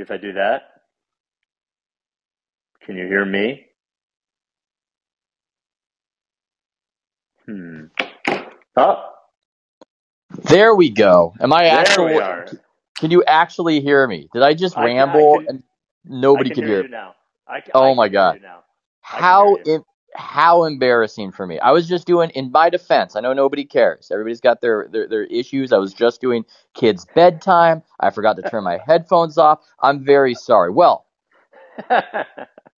Maybe if I do that. Can you hear me? Hmm. Oh, There we go. Am I there we actually? are. Can you actually hear me? Did I just I can, I ramble can, and I nobody can could hear hear you me? now. I, I Oh can my hear god. you now. I can hear How you. How embarrassing for me. I was just doing in my defense. I know nobody cares. Everybody's got their, their their issues. I was just doing kids bedtime. I forgot to turn my headphones off. I'm very sorry. Well,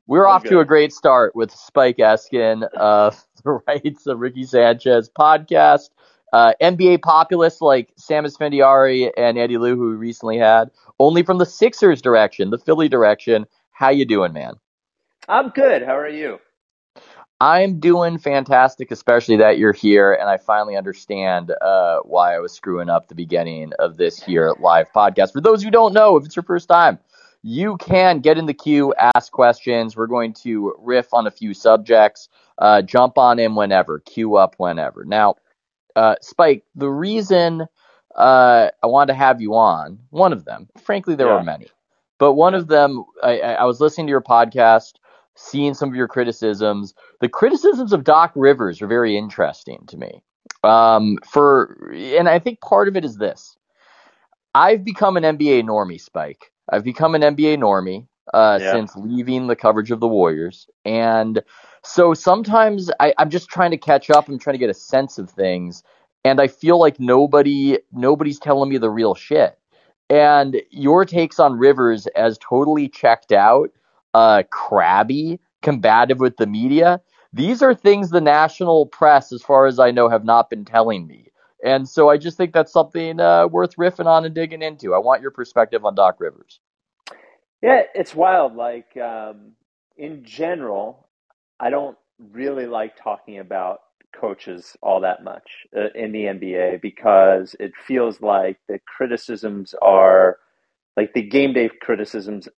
we're off to a great start with Spike Eskin of the Rights of Ricky Sanchez podcast. Uh, NBA populists like Samus Fendiari and Andy Liu, who we recently had, only from the Sixers direction, the Philly direction. How you doing, man? I'm good. How are you? I'm doing fantastic, especially that you're here, and I finally understand uh, why I was screwing up the beginning of this here live podcast. For those who don't know, if it's your first time, you can get in the queue, ask questions. We're going to riff on a few subjects, uh, jump on in whenever, queue up whenever. Now, uh, Spike, the reason uh, I wanted to have you on, one of them, frankly, there were many, but one Yeah. of them, I I was listening to your podcast, seeing some of your criticisms. The criticisms of Doc Rivers are very interesting to me. Um, for and I think part of it is this: I've become an NBA normie, Spike. I've become an NBA normie uh, Yeah. since leaving the coverage of the Warriors, and so sometimes I, I'm just trying to catch up. I'm trying to get a sense of things, and I feel like nobody nobody's telling me the real shit. And your takes on Rivers as totally checked out, uh, crabby, combative with the media. These are things the national press, as far as I know, have not been telling me. And so I just think that's something uh, worth riffing on and digging into. I want your perspective on Doc Rivers. Yeah, it's wild. Like, um, in general, I don't really like talking about coaches all that much uh, in the NBA because it feels like the criticisms are like the game day criticisms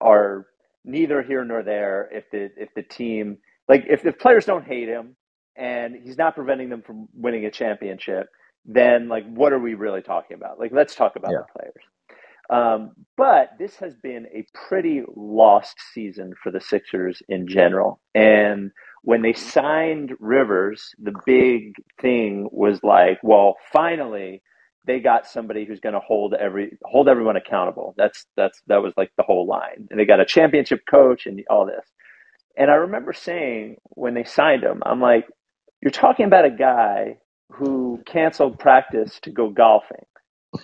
are neither here nor there if the if the team like if the players don't hate him and he's not preventing them from winning a championship then like what are we really talking about like let's talk about Yeah. the players um, but this has been a pretty lost season for the Sixers in general. And when they signed Rivers, the big thing was like, well, finally they got somebody who's going to hold every hold everyone accountable. That's that's that was like the whole line. And they got a championship coach and all this. And I remember saying when they signed him, I'm like, you're talking about a guy who canceled practice to go golfing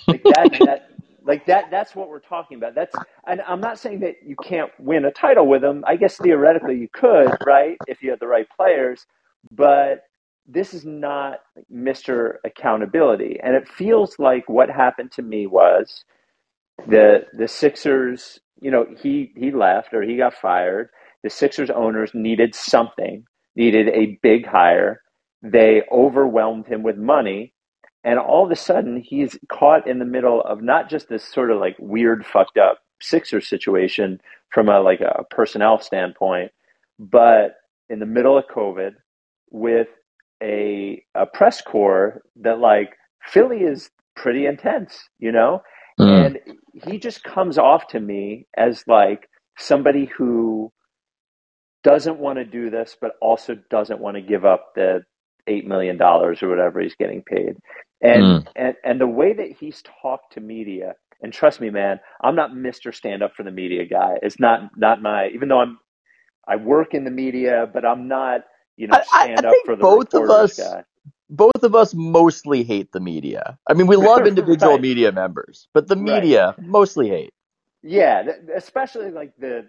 like that that like that that's what we're talking about that's and i'm not saying that you can't win a title with them i guess theoretically you could right if you had the right players but this is not mr accountability. And it feels like what happened to me was the the sixers you know he he left or he got fired. The sixers owners needed something needed a big hire. They overwhelmed him with money. And all of a sudden he's caught in the middle of not just this sort of like weird fucked up Sixer situation from a like a personnel standpoint, but in the middle of COVID with a a press corps that like Philly is pretty intense, you know? Mm. And he just comes off to me as like somebody who doesn't want to do this, but also doesn't want to give up the eight million dollars or whatever he's getting paid. And Mm. and and the way that he's talked to media, and trust me, man, I'm not Mr. Stand Up for the Media guy. It's not not my even though I'm I work in the media, but I'm not, you know, I, I I stand up for the both of us guy. both of us mostly hate the media. I mean, we love individual right. media members, but the Right. media mostly hate. Yeah, especially like the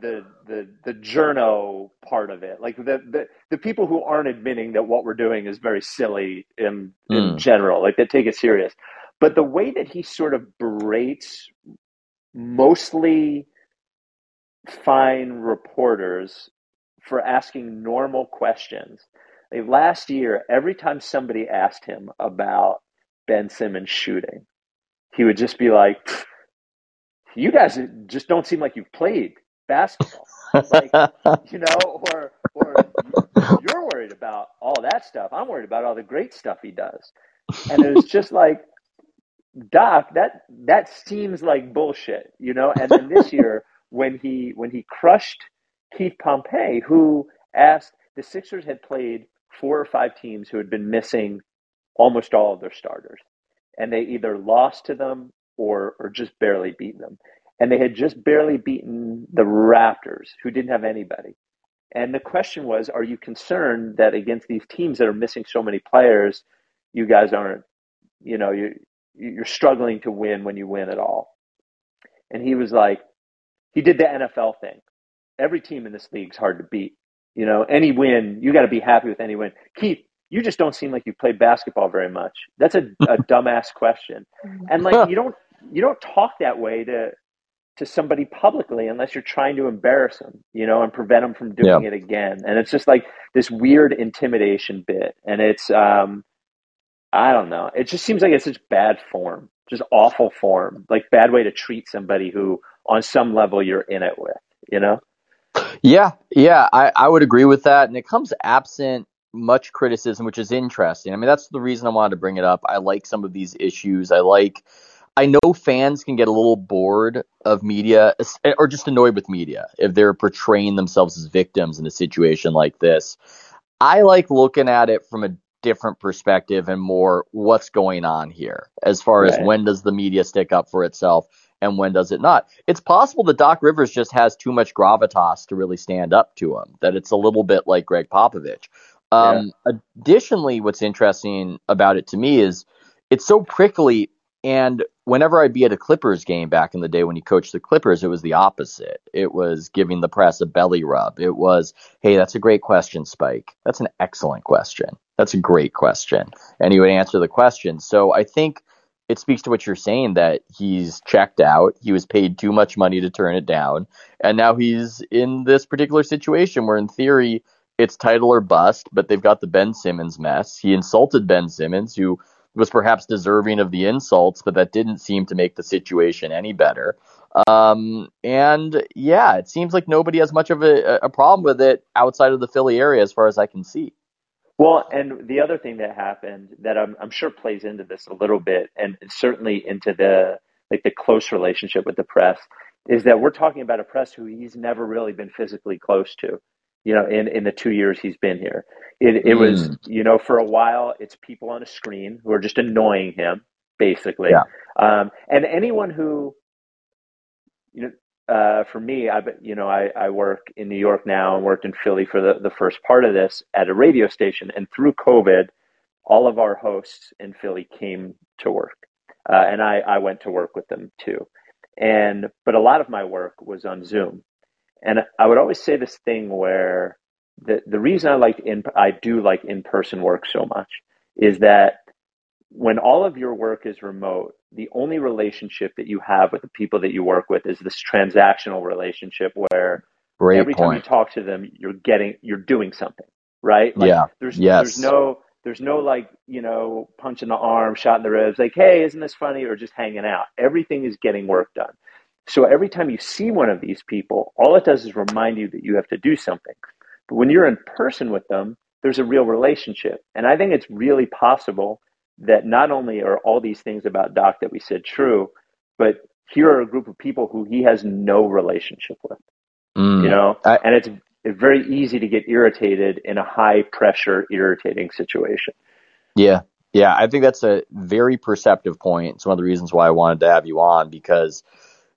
the the the journo part of it, like the, the the people who aren't admitting that what we're doing is very silly in in Mm. general, like they take it serious. But the way that he sort of berates mostly fine reporters for asking normal questions. Like last year, every time somebody asked him about Ben Simmons shooting, he would just be like, "You guys just don't seem like you've played basketball." like you know or or you're worried about all that stuff i'm worried about all the great stuff he does and it was just like Doc, that that seems like bullshit, you know. And then this year, when he when he crushed Keith Pompey, who asked the Sixers had played four or five teams who had been missing almost all of their starters, and they either lost to them or or just barely beaten them, and they had just barely beaten the Raptors, who didn't have anybody. And the question was, are you concerned that against these teams that are missing so many players, you guys aren't, you know, you you're struggling to win when you win at all. And he was like, he did the NFL thing. Every team in this league's hard to beat. You know, any win, you got to be happy with any win. Keith, you just don't seem like you play basketball very much. That's a, a dumbass question. And like, you don't, you don't talk that way to, to somebody publicly unless you're trying to embarrass them, you know, and prevent them from doing yeah. it again. And it's just like this weird intimidation bit. And it's, um, I don't know. It just seems like it's such bad form, just awful form, like bad way to treat somebody who, on some level, you're in it with. You know? Yeah, yeah, I, I would agree with that, and it comes absent much criticism, which is interesting. I mean, that's the reason I wanted to bring it up. I like some of these issues. I like. I know fans can get a little bored of media or just annoyed with media if they're portraying themselves as victims in a situation like this. I like looking at it from a different perspective and more what's going on here as far right. as when does the media stick up for itself and when does it not. It's possible that Doc Rivers just has too much gravitas to really stand up to him, that it's a little bit like Gregg Popovich. Um, yeah. Additionally, what's interesting about it to me is it's so prickly and whenever I'd be at a Clippers game back in the day when he coached the Clippers, it was the opposite. It was giving the press a belly rub. It was, hey, that's a great question, Spike. That's an excellent question. That's a great question. And he would answer the question. So I think it speaks to what you're saying that he's checked out. He was paid too much money to turn it down. And now he's in this particular situation where, in theory, it's title or bust, but they've got the Ben Simmons mess. He insulted Ben Simmons, who was perhaps deserving of the insults, but that didn't seem to make the situation any better. Um, and yeah, it seems like nobody has much of a, a problem with it outside of the Philly area, as far as I can see. Well, and the other thing that happened that I'm, I'm sure plays into this a little bit, and certainly into the like the close relationship with the press, is that we're talking about a press who he's never really been physically close to you know, in, in the two years he's been here. It, it mm. was, you know, for a while, it's people on a screen who are just annoying him, basically. Yeah. Um, and anyone who, you know, uh, for me, I, you know, I, I work in New York now and worked in Philly for the, the first part of this at a radio station. And through COVID, all of our hosts in Philly came to work. Uh, and I, I went to work with them too. And, but a lot of my work was on Zoom. And I would always say this thing where the the reason I like in I do like in person work so much is that when all of your work is remote, the only relationship that you have with the people that you work with is this transactional relationship where Great every point. time you talk to them, you're getting you're doing something, right? Like, yeah. There's yes. there's no there's no like you know punch in the arm, shot in the ribs, like hey, isn't this funny, or just hanging out. Everything is getting work done. So every time you see one of these people, all it does is remind you that you have to do something. But when you're in person with them, there's a real relationship. And I think it's really possible that not only are all these things about Doc that we said true, but here are a group of people who he has no relationship with. Mm, you know, I, and it's, it's very easy to get irritated in a high pressure, irritating situation. Yeah. Yeah. I think that's a very perceptive point. It's one of the reasons why I wanted to have you on because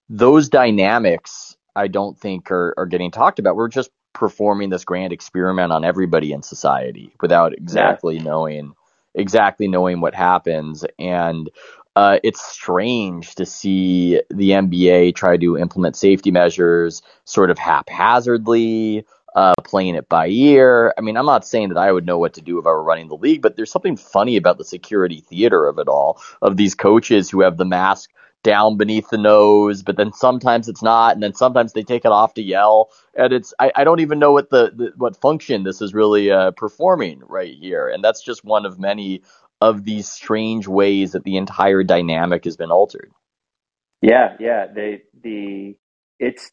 those dynamics I don't think are, are getting talked about. We're just performing this grand experiment on everybody in society without exactly yeah. knowing exactly knowing what happens. And uh, it's strange to see the NBA try to implement safety measures sort of haphazardly, uh, playing it by ear. I mean, I'm not saying that I would know what to do if I were running the league, but there's something funny about the security theater of it all, of these coaches who have the mask down beneath the nose, but then sometimes it's not, and then sometimes they take it off to yell, and it's I, I don't even know what the, the what function this is really uh, performing right here, and that's just one of many of these strange ways that the entire dynamic has been altered. Yeah, yeah, they the it's.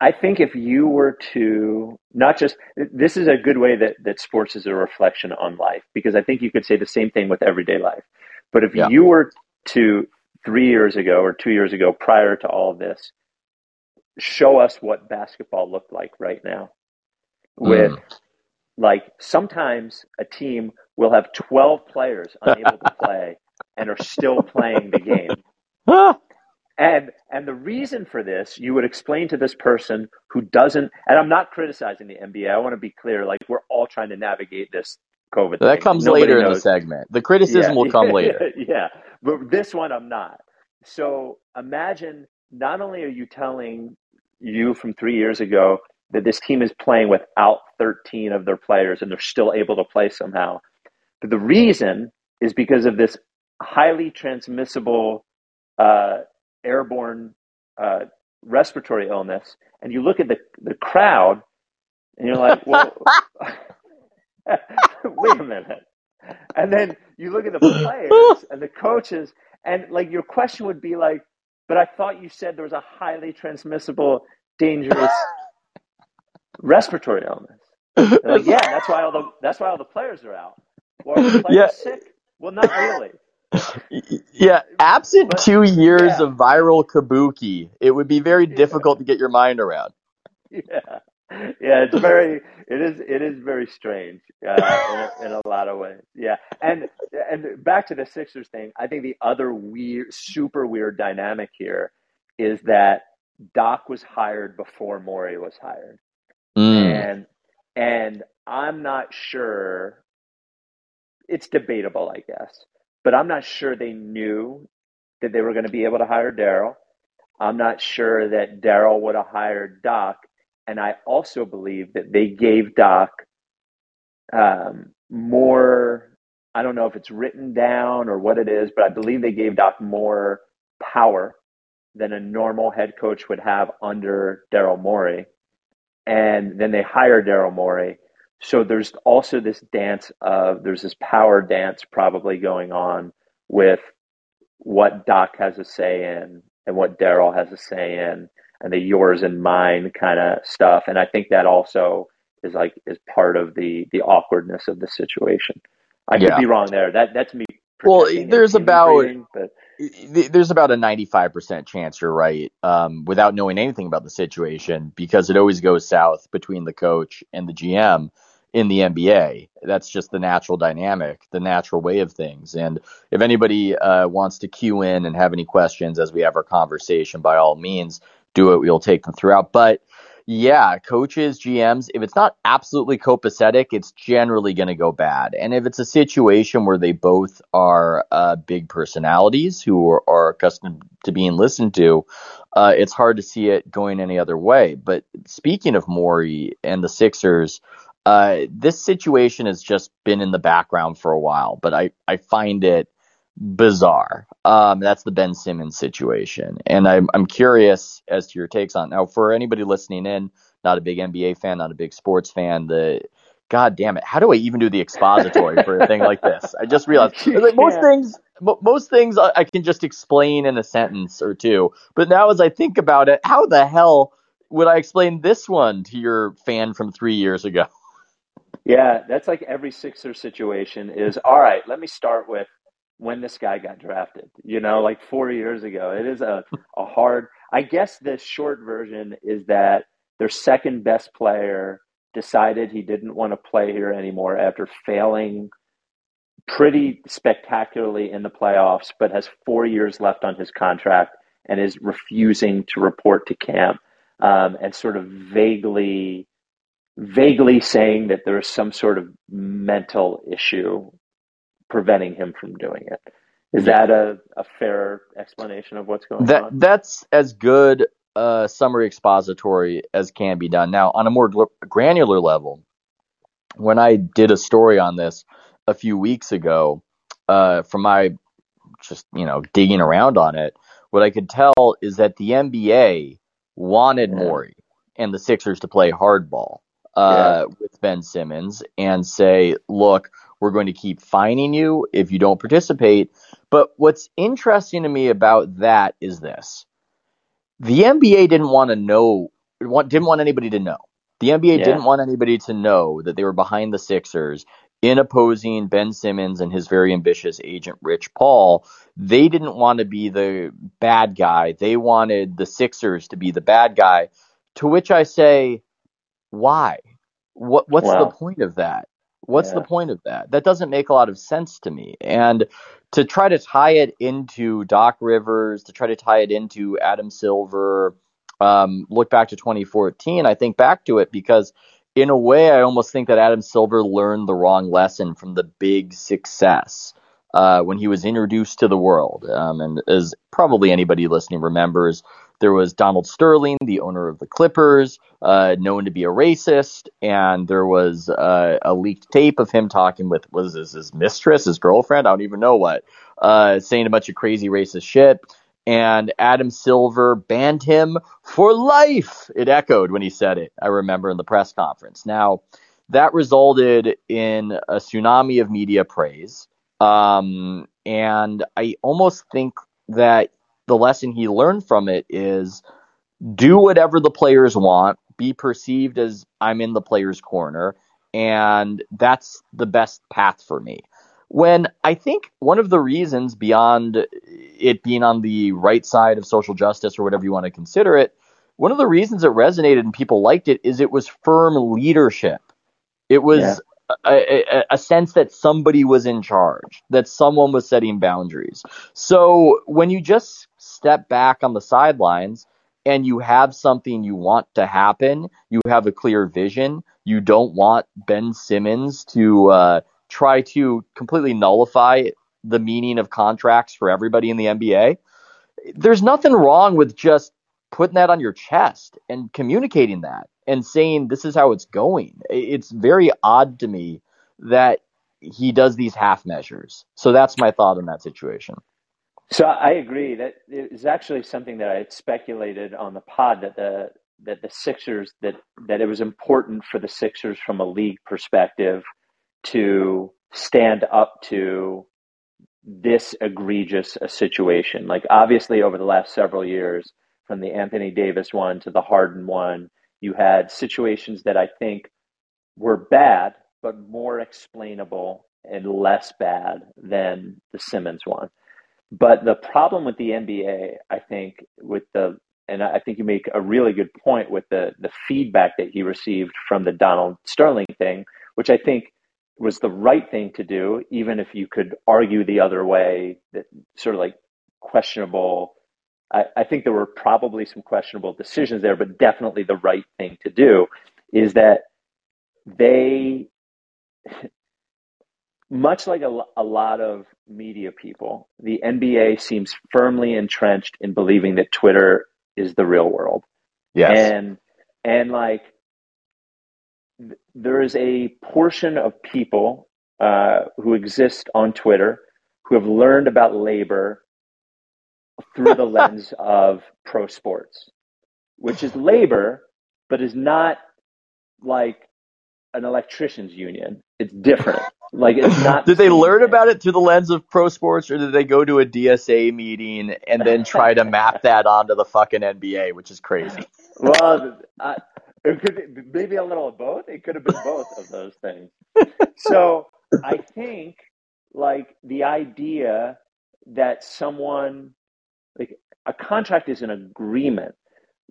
I think if you were to not just this is a good way that that sports is a reflection on life because I think you could say the same thing with everyday life But if Yeah. you were to three years ago or two years ago, prior to all this, show us what basketball looked like right now. Mm. With like sometimes a team will have 12 players unable to play and are still playing the game. And and the reason for this, you would explain to this person who doesn't. And I'm not criticizing the NBA. I want to be clear. Like we're all trying to navigate this COVID. that comes Nobody later in the segment. The criticism Yeah, will come later. yeah, but this one I'm not. So imagine not only are you telling you from three years ago that this team is playing without 13 of their players and they're still able to play somehow, but the reason is because of this highly transmissible uh, airborne uh, respiratory illness. And you look at the, the crowd and you're like, well, wait a minute. And then you look at the players and the coaches, and like your question would be like, but I thought you said there was a highly transmissible, dangerous respiratory illness. They're like, yeah, that's why all the that's why all the players are out. Are the players Yeah. sick? Well, not really. Yeah, absent But- two years yeah. of viral kabuki, it would be very difficult to get your mind around. yeah yeah it's very it is it is very strange uh, in, a, in a lot of ways. Yeah and and back to the sixers thing i think the other weird super weird dynamic here is that doc was hired before Morey was hired. Mm. and and i'm not sure it's debatable i guess but i'm not sure they knew that they were going to be able to hire daryl. I'm not sure that daryl would have hired doc and i also believe that they gave doc um, more i don't know if it's written down or what it is but i believe they gave doc more power than a normal head coach would have under daryl morey and then they hire Daryl Morey. So there's also this dance of there's this power dance probably going on with what Doc has a say in and what Daryl has a say in and the yours and mine kind of stuff. And I think that also is like is part of the the awkwardness of the situation. I could be wrong there. That that's me. Well, there's about- but There's about a 95% chance you're right, um, without knowing anything about the situation, because it always goes south between the coach and the GM in the NBA. That's just the natural dynamic, the natural way of things. And if anybody uh, wants to cue in and have any questions as we have our conversation, by all means, do it. We'll take them throughout. But yeah, coaches, GMs, if it's not absolutely copacetic, it's generally going to go bad. And if it's a situation where they both are uh, big personalities who are, are accustomed to being listened to, uh, it's hard to see it going any other way. But speaking of Morey and the Sixers, uh, this situation has just been in the background for a while, but I, I find it bizarre. Um, that's the Ben Simmons situation, and I'm I'm curious as to your takes on it. now. For anybody listening in, not a big NBA fan, not a big sports fan, the God damn it, how do I even do the expository for a thing like this? I just realized like, most can't. things, mo- most things I, I can just explain in a sentence or two. But now, as I think about it, how the hell would I explain this one to your fan from three years ago? Yeah, that's like every Sixer situation is all right, let me start with when this guy got drafted. You know, like four years ago. It is a, a hard I guess the short version is that their second best player decided he didn't want to play here anymore after failing pretty spectacularly in the playoffs, but has four years left on his contract and is refusing to report to camp um, and sort of vaguely vaguely saying that there is some sort of mental issue preventing him from doing it. Is that a, a fair explanation of what's going That on? that's as good a summary expository as can be done. Now, on a more granular level, when I did a story on this a few weeks ago, uh, from my just you know digging around on it, what I could tell is that the NBA wanted Yeah. Morey and the Sixers to play hardball uh, with Ben Simmons and say, "Look, we're going to keep fining you if you don't participate." But what's interesting to me about that is this: the NBA didn't want to know, didn't want anybody to know. The NBA Yeah. didn't want anybody to know that they were behind the Sixers in opposing Ben Simmons and his very ambitious agent Rich Paul, they didn't want to be the bad guy. They wanted the Sixers to be the bad guy. To which I say, why? What what's wow. the point of that? What's yeah. the point of that? That doesn't make a lot of sense to me. And to try to tie it into Doc Rivers, to try to tie it into Adam Silver, um, look back to 2014, I think back to it because in a way, I almost think that Adam Silver learned the wrong lesson from the big success uh, when he was introduced to the world. Um, and as probably anybody listening remembers, there was Donald Sterling, the owner of the Clippers, uh, known to be a racist, and there was uh, a leaked tape of him talking with was this his mistress, his girlfriend, I don't even know what, uh, saying a bunch of crazy racist shit. And Adam Silver banned him for life. It echoed when he said it. I remember in the press conference. Now that resulted in a tsunami of media praise. Um, and I almost think that the lesson he learned from it is do whatever the players want, be perceived as I'm in the player's corner, and that's the best path for me. When I think one of the reasons beyond it being on the right side of social justice or whatever you want to consider it, one of the reasons it resonated and people liked it is it was firm leadership. It was yeah a, a, a, sense that somebody was in charge, that someone was setting boundaries. So when you just step back on the sidelines and you have something you want to happen, you have a clear vision, you don't want Ben Simmons to uh, try to completely nullify the meaning of contracts for everybody in the NBA. There's nothing wrong with just putting that on your chest and communicating that and saying this is how it's going. It's very odd to me that he does these half measures. So that's my thought on that situation. So I agree that it is actually something that I had speculated on the pod that the that the Sixers that that it was important for the Sixers from a league perspective to stand up to this egregious a situation. Like obviously over the last several years, from the Anthony Davis one to the Harden one, you had situations that I think were bad, but more explainable and less bad than the Simmons one. But the problem with the NBA, I think, with the and I think you make a really good point with the the feedback that he received from the Donald Sterling thing, which I think was the right thing to do, even if you could argue the other way, that sort of like questionable. I, I think there were probably some questionable decisions there, but definitely the right thing to do is that they, much like a, a lot of media people, the NBA seems firmly entrenched in believing that Twitter is the real world. Yes. And, and like, there is a portion of people uh, who exist on Twitter who have learned about labor through the lens of pro sports, which is labor, but is not like an electrician's union. It's different. Like it's not. did they learn about it through the lens of pro sports, or did they go to a DSA meeting and then try to map that onto the fucking NBA, which is crazy? Well, I, it could be, maybe a little of both. It could have been both of those things. So I think like the idea that someone like a contract is an agreement.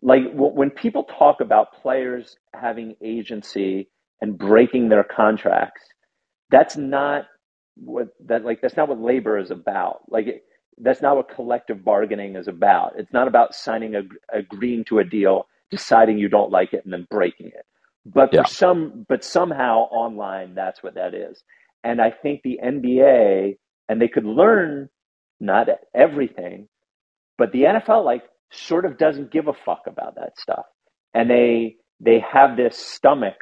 Like w- when people talk about players having agency and breaking their contracts, that's not what that like that's not what labor is about. Like it, that's not what collective bargaining is about. It's not about signing a agreeing to a deal, deciding you don't like it, and then breaking it. But yeah. for some, but somehow online, that's what that is. And I think the NBA, and they could learn not everything, but the NFL like sort of doesn't give a fuck about that stuff. And they they have this stomach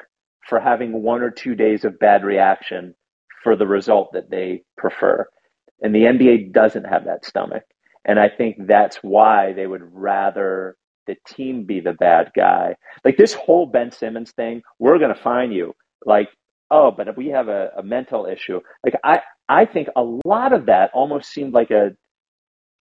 for having one or two days of bad reaction for the result that they prefer. And the NBA doesn't have that stomach. And I think that's why they would rather the team be the bad guy. Like this whole Ben Simmons thing, we're going to find you. Like, oh, but we have a, a mental issue. Like, I, I think a lot of that almost seemed like a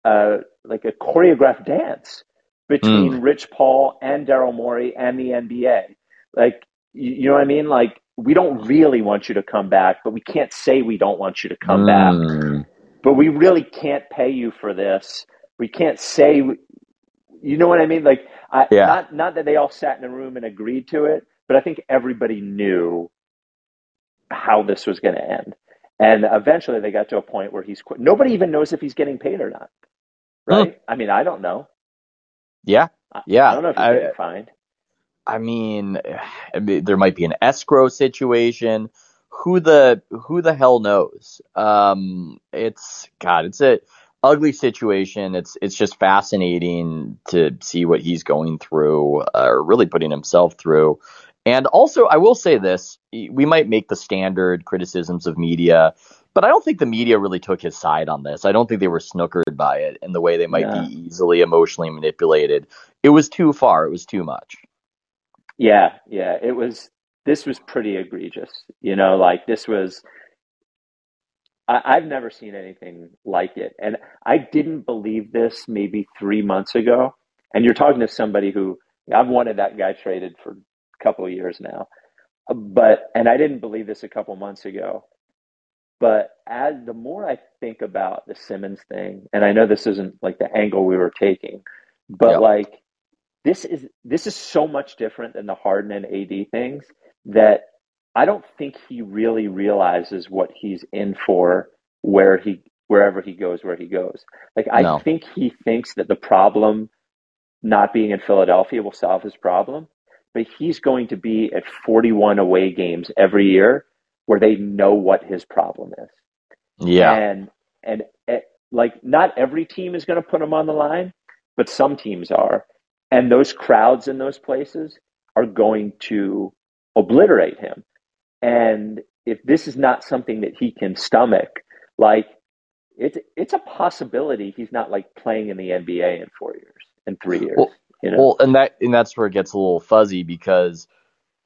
uh, like a choreographed dance between mm. Rich Paul and Daryl Morey and the NBA. Like, you, you know what I mean? Like, we don't really want you to come back, but we can't say we don't want you to come Mm. back. But we really can't pay you for this. We can't say, you know what I mean? Like, I, Yeah. not not that they all sat in a room and agreed to it, but I think everybody knew how this was going to end. And eventually, they got to a point where he's quit. Nobody even knows if he's getting paid or not, right? I mean, I don't know. Yeah. I, Yeah. I don't know if he's I- getting fined. I mean, there might be an escrow situation. Who the who the hell knows? Um, it's God, it's a ugly situation. It's it's just fascinating to see what he's going through, uh, or really putting himself through. And also, I will say this: we might make the standard criticisms of media, but I don't think the media really took his side on this. I don't think they were snookered by it in the way they might No. be easily emotionally manipulated. It was too far. It was too much. Yeah, yeah. It was. This was pretty egregious. You know, like this was. I, I've never seen anything like it, and I didn't believe this maybe three months ago. And you're talking to somebody who I've wanted that guy traded for a couple of years now, but and I didn't believe this a couple months ago. But as the more I think about the Simmons thing, and I know this isn't like the angle we were taking, but Yeah. like this is this is so much different than the Harden and AD things that I don't think he really realizes what he's in for where he wherever he goes where he goes. Like I No. think he thinks that the problem not being in Philadelphia will solve his problem, but he's going to be at 41 away games every year where they know what his problem is. Yeah. And and eh, like not every team is going to put him on the line, but some teams are. And those crowds in those places are going to obliterate him. And if this is not something that he can stomach, like it's it's a possibility he's not like playing in the NBA in 4 years, in 3 years, Well, you know. Well, and that and that's where it gets a little fuzzy because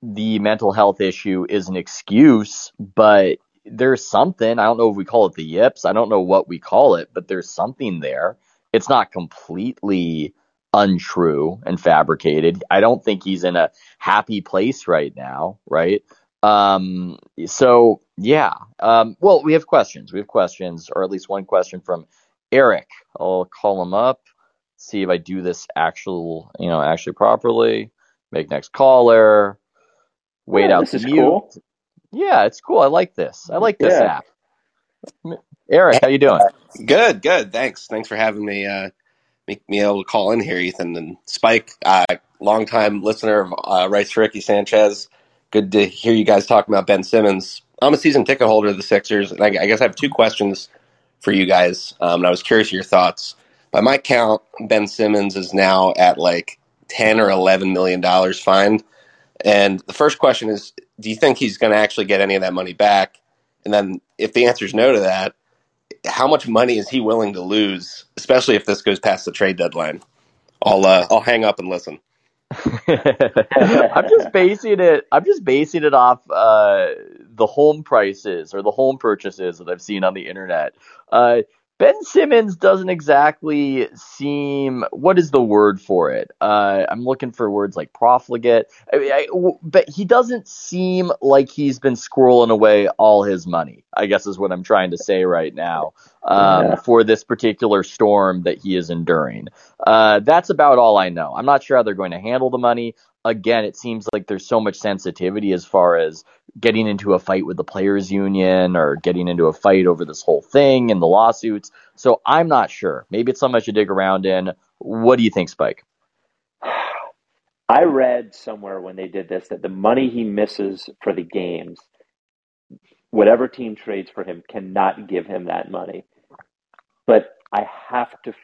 the mental health issue is an excuse, but there's something. I don't know if we call it the yips. I don't know what we call it, but there's something there. It's not completely untrue and fabricated. I don't think he's in a happy place right now, right? Um, so yeah. Um, well, we have questions. We have questions, or at least one question from Eric. I'll call him up see if I do this actual, you know, actually properly. Make next caller. Wait Yeah, out this the is mute. cool. Yeah, it's cool. I like this. I like this Yeah. app. Eric, how you doing? Good, good. Thanks. Thanks for having me uh make me able to call in here, Ethan. And Spike, uh longtime listener of uh for Ricky Sanchez. Good to hear you guys talking about Ben Simmons. I'm a season ticket holder of the Sixers, and I, I guess I have two questions for you guys. Um, and I was curious your thoughts. By my count, Ben Simmons is now at like ten or eleven million dollars fined. And the first question is, do you think he's going to actually get any of that money back? And then, if the answer is no to that, how much money is he willing to lose, especially if this goes past the trade deadline? I'll uh, I'll hang up and listen. I'm just basing it. I'm just basing it off uh, the home prices or the home purchases that I've seen on the internet. Uh, ben Simmons doesn't exactly seem. What is the word for it? Uh, I'm looking for words like profligate. I, mean, I, but he doesn't seem like he's been squirreling away all his money. I guess is what I'm trying to say right now um, Yeah. for this particular storm that he is enduring. Uh, that's about all I know. I'm not sure how they're going to handle the money. Again, it seems like there's so much sensitivity as far as getting into a fight with the players union or getting into a fight over this whole thing and the lawsuits. So I'm not sure. Maybe it's something I should dig around in. What do you think, Spike? I read somewhere when they did this that the money he misses for the games, whatever team trades for him cannot give him that money. But I have to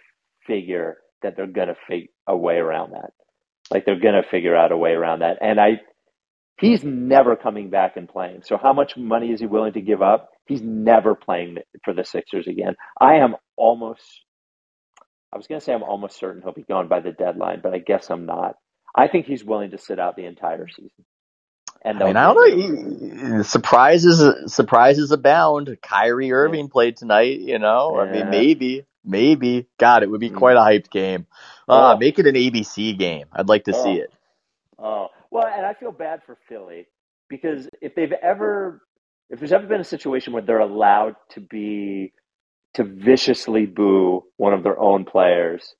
figure that they're going to figure a way around that. Like they're going to figure out a way around that. And I, he's never coming back and playing. So how much money is he willing to give up? He's never playing for the Sixers again. I am almost, I was going to say I'm almost certain he'll be gone by the deadline, but I guess I'm not. I think he's willing to sit out the entire season. And I mean, I don't know. Surprises, surprises abound. Kyrie Irving played tonight. You know, I mean, maybe, maybe. God, it would be Mm. quite a hyped game. Uh, Oh. make it an ABC game. I'd like to see Oh. it. Oh well, and I feel bad for Philly because if they've ever, if there's ever been a situation where they're allowed to be, to viciously boo one of their own players,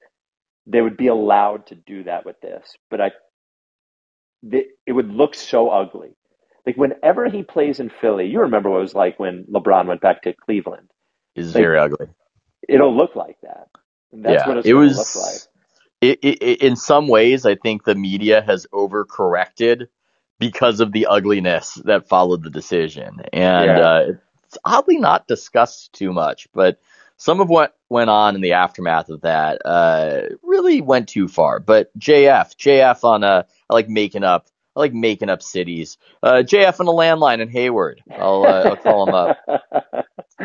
they would be allowed to do that with this. But I, it would look so ugly. Like whenever he plays in Philly, you remember what it was like when LeBron went back to Cleveland. It's Like, very ugly. It'll look like that. And that's Yeah, what it's it was- look like. It, it, in some ways, I think the media has overcorrected because of the ugliness that followed the decision, and Yeah. uh, it's oddly not discussed too much. But some of what went on in the aftermath of that uh, really went too far. But JF, JF on a, I like making up, I like making up cities. Uh, JF on a landline in Hayward. I'll, uh, I'll call him up.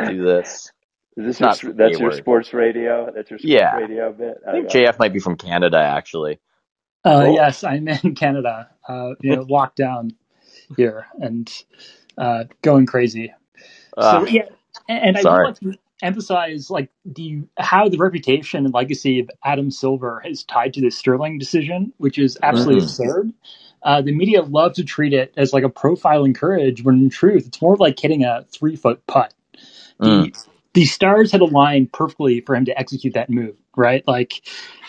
Do this. Is this Not your, that's your Hayward. sports radio? That's your sports Yeah. radio bit? I think JF might be from Canada, actually. Uh, Cool. Yes, I'm in Canada. Uh, you know, locked down here and uh, going crazy. Ah, so yeah, and, and I sorry. would like to emphasize like the how the reputation and legacy of Adam Silver is tied to the Sterling decision, which is absolutely Mhm. absurd. Uh, the media love to treat it as like a profiling courage, when in truth, it's more like hitting a three foot putt. The, Mm. The stars had aligned perfectly for him to execute that move, right? Like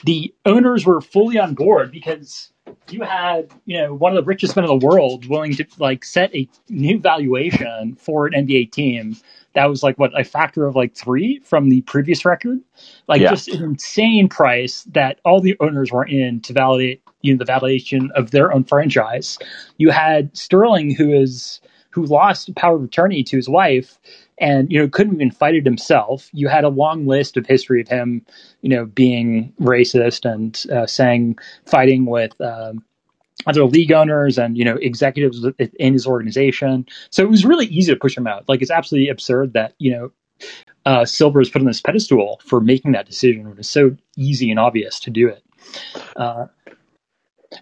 the owners were fully on board because you had, you know, one of the richest men in the world willing to like set a new valuation for an NBA team that was like what a factor of like three from the previous record, like Yeah. just an insane price that all the owners were in to validate, you know, the validation of their own franchise. You had Sterling, who is who lost power of attorney to his wife, and you know couldn't even fight it himself. You had a long list of history of him, you know, being racist and uh, saying fighting with. Um, other league owners and you know executives in his organization, so it was really easy to push him out. Like it's absolutely absurd that you know uh, Silver is put on this pedestal for making that decision when it's so easy and obvious to do it. Uh,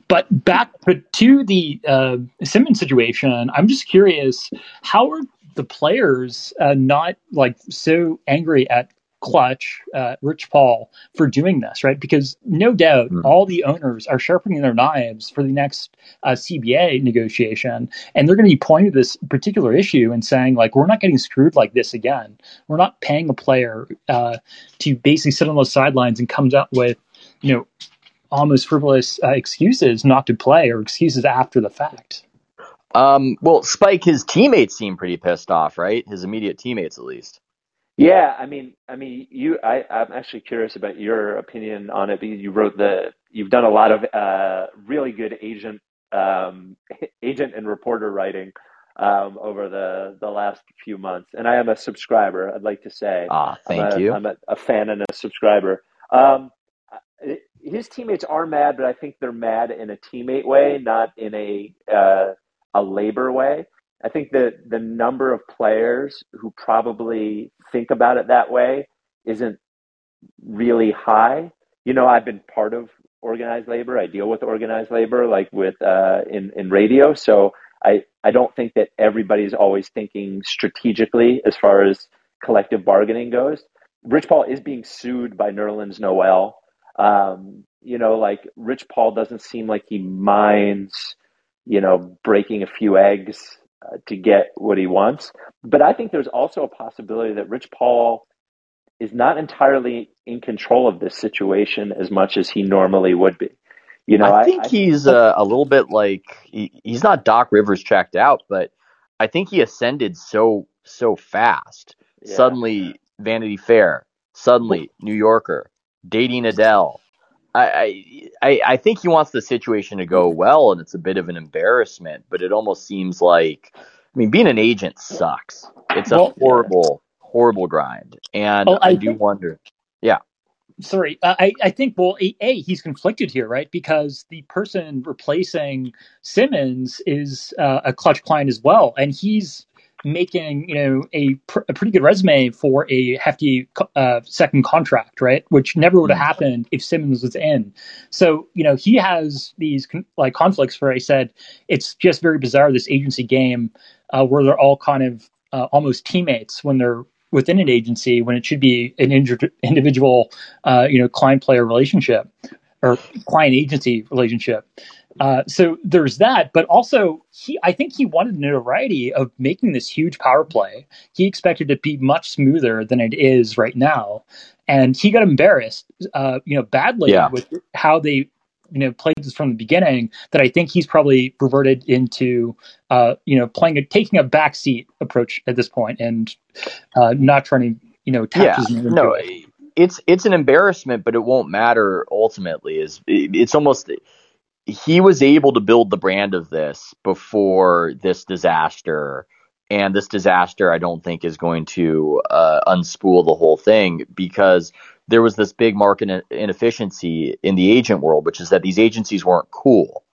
but back but to the uh, Simmons situation, I'm just curious how are the players uh, not like so angry at Klutch, uh, Rich Paul for doing this, right? Because no doubt Hmm. all the owners are sharpening their knives for the next uh, CBA negotiation, and they're going to be pointing to this particular issue and saying like, we're not getting screwed like this again. We're not paying a player uh, to basically sit on those sidelines and comes up with, you know, almost frivolous uh, excuses not to play or excuses after the fact. Um, well, Spike, his teammates seem pretty pissed off, right? His immediate teammates, at least. Yeah, I mean, I mean, you. I, I'm actually curious about your opinion on it because you wrote the. You've done a lot of uh, really good agent, um, agent and reporter writing um, over the the last few months, and I am a subscriber. I'd like to say. Ah, thank I'm a, you. I'm a, a fan and a subscriber. Um, his teammates are mad, but I think they're mad in a teammate way, not in a uh, a labor way. I think that the number of players who probably think about it that way isn't really high. You know, I've been part of organized labor. I deal with organized labor, like with uh, in in radio. So I I don't think that everybody's always thinking strategically as far as collective bargaining goes. Rich Paul is being sued by Nerlens Noel. Um, you know, like Rich Paul doesn't seem like he minds, you know, breaking a few eggs uh, to get what he wants. But I think there's also a possibility that Rich Paul is not entirely in control of this situation as much as he normally would be. You know, I think he's uh, a little bit like he, he's not Doc Rivers checked out, but I think he ascended so so fast. Yeah. Suddenly, Vanity Fair. Suddenly, New Yorker dating Adele. I, I I think he wants the situation to go well, and it's a bit of an embarrassment. But it almost seems like, I mean, being an agent sucks. It's a Well- horrible, horrible grind, and Well, I I do think- wonder. Yeah, sorry i i think well a, a he's conflicted here right because the person replacing simmons is uh, a Klutch client as well and he's making you know a, pr- a pretty good resume for a hefty uh, second contract right? Which never would have happened if simmons was in. So you know he has these con- like conflicts where i said it's just very bizarre this agency game uh, where they're all kind of uh, almost teammates when they're within an agency when it should be an inter- individual uh, you know client player relationship or client agency relationship. Uh, so there's that, but also he, I think he wanted notoriety of making this huge power play. He expected it to be much smoother than it is right now, and he got embarrassed, uh, you know, badly Yeah. with how they, you know, played this from the beginning. That I think he's probably reverted into, uh, you know, playing a taking a backseat approach at this point and uh, not trying to, you know, tap Yeah, no, it's it's an embarrassment, but it won't matter ultimately. Is it's almost he was able to build the brand of this before this disaster, and this disaster I don't think is going to uh, unspool the whole thing because there was this big market inefficiency in the agent world, which is that these agencies weren't cool.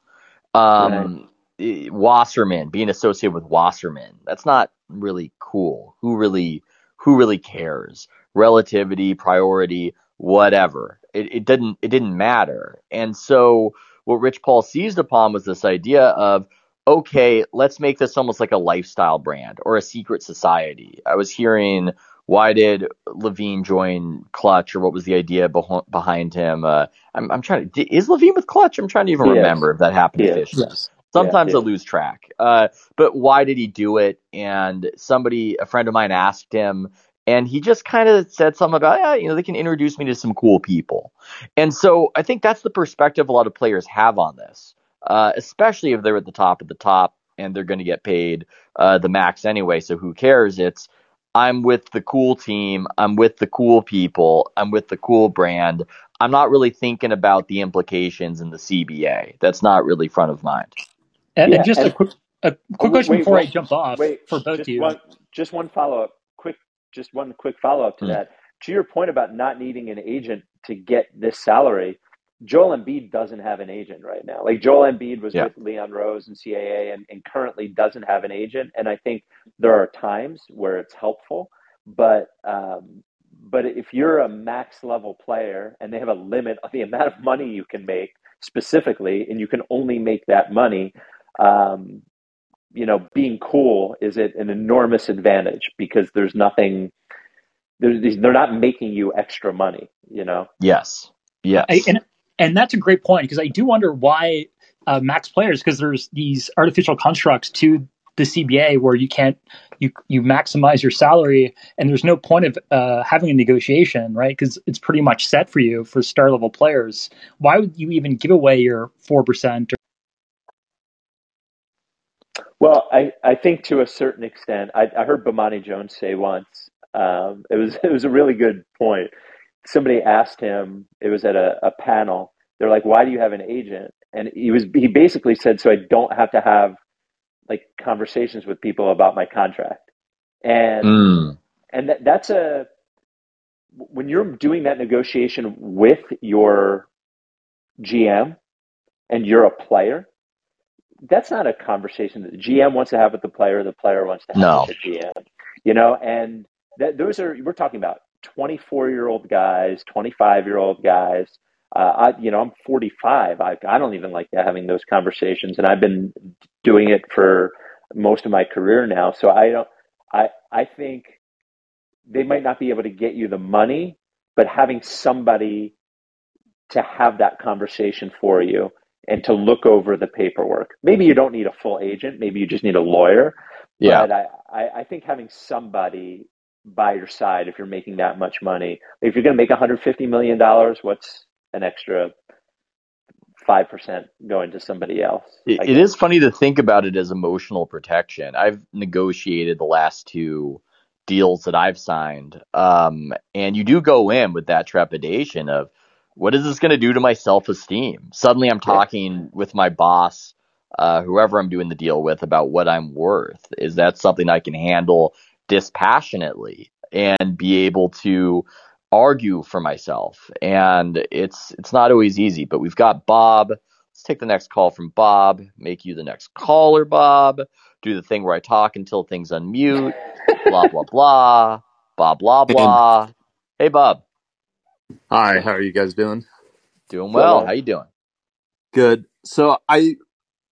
Um, eh, Wasserman being associated with Wasserman, that's not really cool. Who really who really cares? Relativity, priority, whatever. It, it didn't it didn't matter. And so what Rich Paul seized upon was this idea of okay, let's make this almost like a lifestyle brand or a secret society. I was hearing why did Levine join Klutch or what was the idea beh- behind him? Uh, I'm, I'm trying to, is Levine with Klutch? I'm trying to even He is. remember if that happened He is. officially. Yes. Sometimes Yeah, I lose track. Uh, but why did he do it? And somebody, a friend of mine asked him, and he just kind of said something about, yeah, you know, they can introduce me to some cool people. And so I think that's the perspective a lot of players have on this, uh, especially if they're at the top of the top and they're going to get paid uh, the max anyway. So who cares? It's, I'm with the cool team. I'm with the cool people. I'm with the cool brand. I'm not really thinking about the implications in the CBA. That's not really front of mind. And, Yeah, and just a quick a quick Oh, question wait, before I jump off Wait, for both of you. one, just one follow up. Just one quick follow up to Mm. that. To your point about not needing an agent to get this salary, Joel Embiid doesn't have an agent right now. Like Joel Embiid was Yeah. with Leon Rose and CAA, and, and currently doesn't have an agent. And I think there are times where it's helpful, but um, but if you're a max level player and they have a limit on the amount of money you can make specifically, and you can only make that money. Um, you know, being cool is it an enormous advantage because there's nothing, they're, they're not making you extra money, you know? Yes. Yes. I, and and that's a great point because I do wonder why uh, max players because there's these artificial constructs to the CBA where you can't you you maximize your salary and there's no point of uh, having a negotiation right because it's pretty much set for you for star level players. Why would you even give away your four percent? Well, I, I think to a certain extent, I, I heard Bomani Jones say once, um, it was it was a really good point. Somebody asked him, it was at a, a panel. They're like, "Why do you have an agent?" And he was he basically said, "So I don't have to have like conversations with people about my contract." And Mm. and that, that's a when you're doing that negotiation with your GM and you're a player, that's not a conversation that the GM wants to have with the player. The player wants to have No. with the GM. You know, and that those are we're talking about 24 year old guys, 25 year old guys. Uh, I, you know, I'm 45. I, I don't even like having those conversations, and I've been doing it for most of my career now. So I don't. I I think they might not be able to get you the money, but having somebody to have that conversation for you and to look over the paperwork. Maybe you don't need a full agent. Maybe you just need a lawyer. Yeah. But I, I, I think having somebody by your side, if you're making that much money, if you're going to make 150 million dollars, what's an extra five percent going to somebody else? It, it is funny to think about it as emotional protection. I've negotiated the last two deals that I've signed, um, and you do go in with that trepidation of what is this going to do to my self esteem? Suddenly, I'm Yeah. talking with my boss, uh, whoever I'm doing the deal with, about what I'm worth. Is that something I can handle dispassionately and be able to argue for myself? And it's it's not always easy, but we've got Bob. Let's take the next call from Bob. Make you the next caller, Bob. Do the thing where I talk until things unmute. blah blah blah. Blah blah blah. Hey, Bob. Hi, how are you guys doing? Doing So, well. How you doing? Good. So I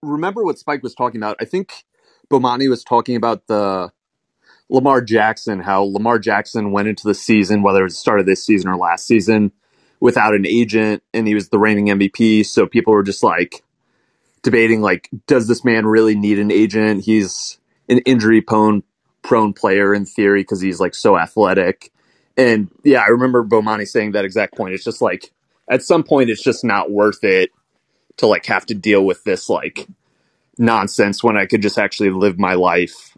remember what Spike was talking about. I think Bomani was talking about the Lamar Jackson, how Lamar Jackson went into the season, whether it was the start of this season or last season, without an agent and he was the reigning MVP. So people were just like debating like, does this man really need an agent? He's an injury prone prone player in theory because he's like so athletic. And yeah, I remember Bomani saying that exact point. It's just like at some point it's just not worth it to like have to deal with this like nonsense when I could just actually live my life.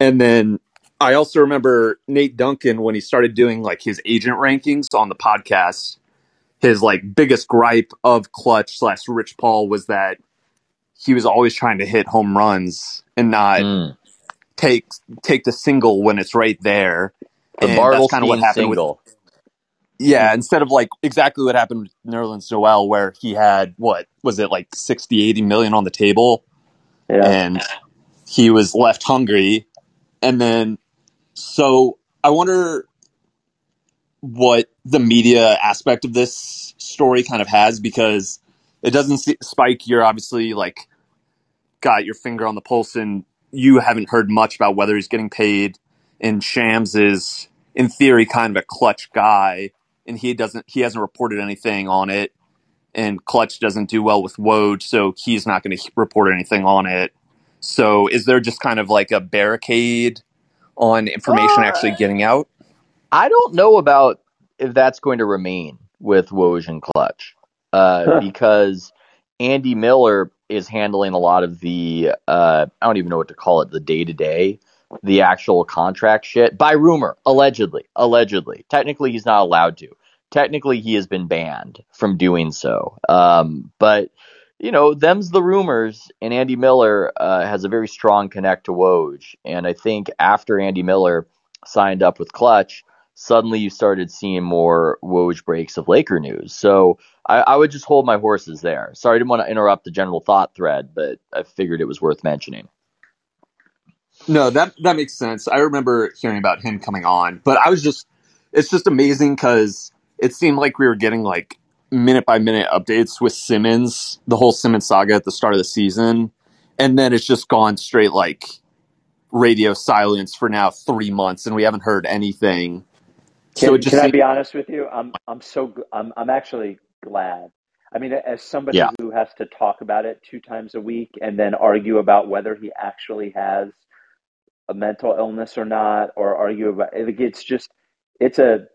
And then I also remember Nate Duncan when he started doing like his agent rankings on the podcast. His like biggest gripe of Klutch slash Rich Paul was that he was always trying to hit home runs and not Mm. take take the single when it's right there. The And that's kind of what happened with single. yeah, instead of like exactly what happened with Nerlens Noel, where he had what was it like 60, 80 million on the table, Yeah. and he was left hungry. And then, so I wonder what the media aspect of this story kind of has because it doesn't see, spike. You're obviously like got your finger on the pulse, and you haven't heard much about whether he's getting paid. And Shams is, in theory, kind of a Klutch guy, and he doesn't. He hasn't reported anything on it. And Klutch doesn't do well with Woj, so he's not going to report anything on it. So, is there just kind of like a barricade on information Uh, actually getting out? I don't know about if that's going to remain with Woj and Klutch uh, Huh. because Andy Miller is handling a lot of the uh, I don't even know what to call it the day to day the actual contract shit by rumor allegedly allegedly technically he's not allowed to technically he has been banned from doing so um, but you know them's the rumors and Andy Miller uh, has a very strong connect to Woj and I think after Andy Miller signed up with Klutch suddenly you started seeing more Woj breaks of Laker news. So I, I would just hold my horses there. Sorry, I didn't want to interrupt the general thought thread, but I figured it was worth mentioning. No, that that makes sense. I remember hearing about him coming on, but I was just it's just amazing because it seemed like we were getting like minute by minute updates with Simmons, the whole Simmons saga at the start of the season, and then it's just gone straight like radio silence for now three months, and we haven't heard anything. Can, so can I be honest with you? I'm I'm so I'm I'm actually glad. I mean, as somebody Yeah. who has to talk about it two times a week and then argue about whether he actually has a mental illness or not, or argue about it, it's just it's a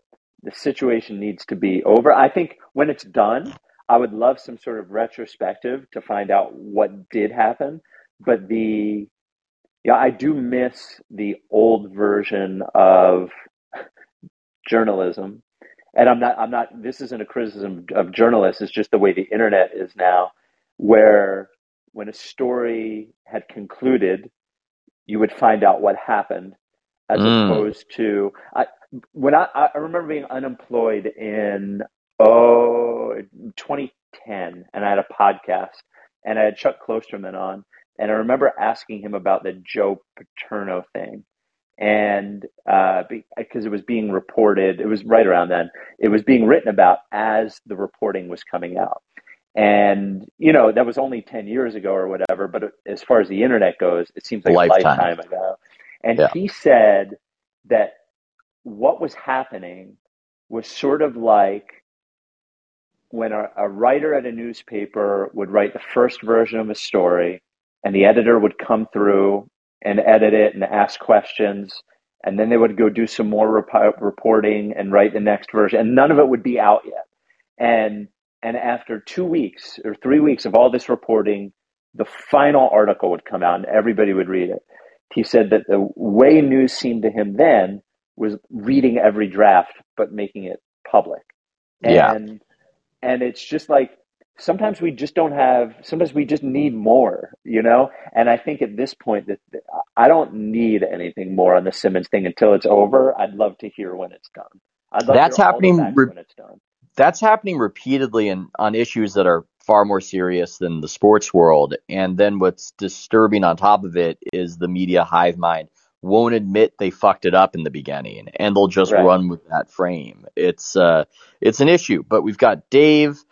the situation needs to be over. I think when it's done, I would love some sort of retrospective to find out what did happen. But the yeah, I do miss the old version of journalism and i'm not i'm not this isn't a criticism of journalists it's just the way the internet is now where when a story had concluded you would find out what happened as Mm. opposed to I, when I, I remember being unemployed in oh 2010 and i had a podcast and i had chuck klosterman on and i remember asking him about the joe paterno thing and uh, because it was being reported, it was right around then. It was being written about as the reporting was coming out, and you know that was only ten years ago or whatever. But as far as the internet goes, it seems like Lifetime. a lifetime ago. And Yeah. he said that what was happening was sort of like when a, a writer at a newspaper would write the first version of a story, and the editor would come through and edit it and ask questions and then they would go do some more rep- reporting and write the next version and none of it would be out yet and and after two weeks or three weeks of all this reporting the final article would come out and everybody would read it. He said that the way news seemed to him then was reading every draft but making it public. Yeah. and and it's just like sometimes we just don't have sometimes we just need more you know? And i think at this point that i don't need anything more on the simmons thing until it's over. I'd love to hear when it's done. I'd love That's to hear all the happening re- when it's done That's happening repeatedly and on issues that are far more serious than the sports world. And then what's disturbing on top of it is the media hive mind won't admit they fucked it up in the beginning and they'll just Right. run with that frame. It's uh it's an issue. But we've got Dave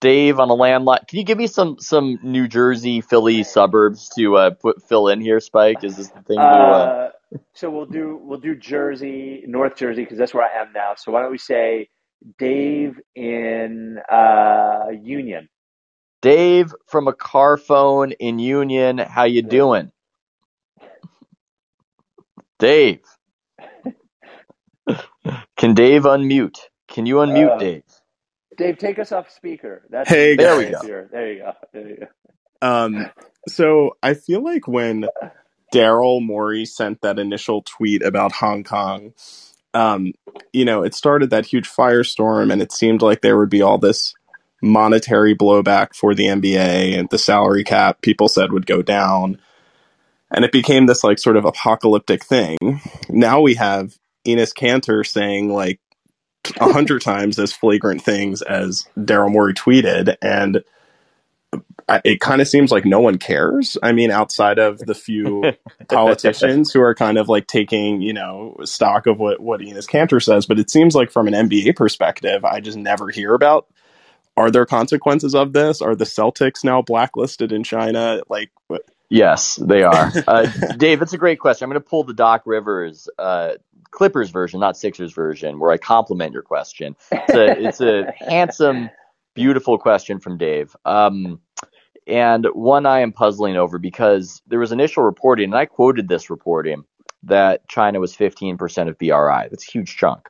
Dave on a landline. Can you give me some some New Jersey, Philly suburbs to uh, put fill in here, Spike? Is this the thing to uh, uh, so we'll do we'll do jersey north jersey because that's where i am now so why don't we say Dave in uh, Union. Dave from a car phone in Union. How you doing? Dave. Can Dave unmute? Can you unmute Uh, Dave? Dave, take us off speaker. That's Hey, There we go. There you go. There you go. Um, so I feel like when Daryl Morey sent that initial tweet about Hong Kong, um, you know, it started that huge firestorm, and it seemed like there would be all this monetary blowback for the NBA and the salary cap. People said would go down, and it became this like sort of apocalyptic thing. Now we have Enes Kanter saying like a hundred times as flagrant things as Daryl Morey tweeted, and I- it kind of seems like no one cares. I mean, outside of the few politicians who are kind of like taking, you know, stock of what what Enes Kanter says, but it seems like from an NBA perspective, I just never hear about. Are there consequences of this? Are the Celtics now blacklisted in China? Like, what? Yes, they are. Uh, Dave, it's a great question. I'm going to pull the Doc Rivers uh, Clippers version, not Sixers version, where I compliment your question. It's a, it's a handsome, beautiful question from Dave. Um, and one I am puzzling over because there was initial reporting, and I quoted this reporting that China was 15% of BRI. That's a huge chunk.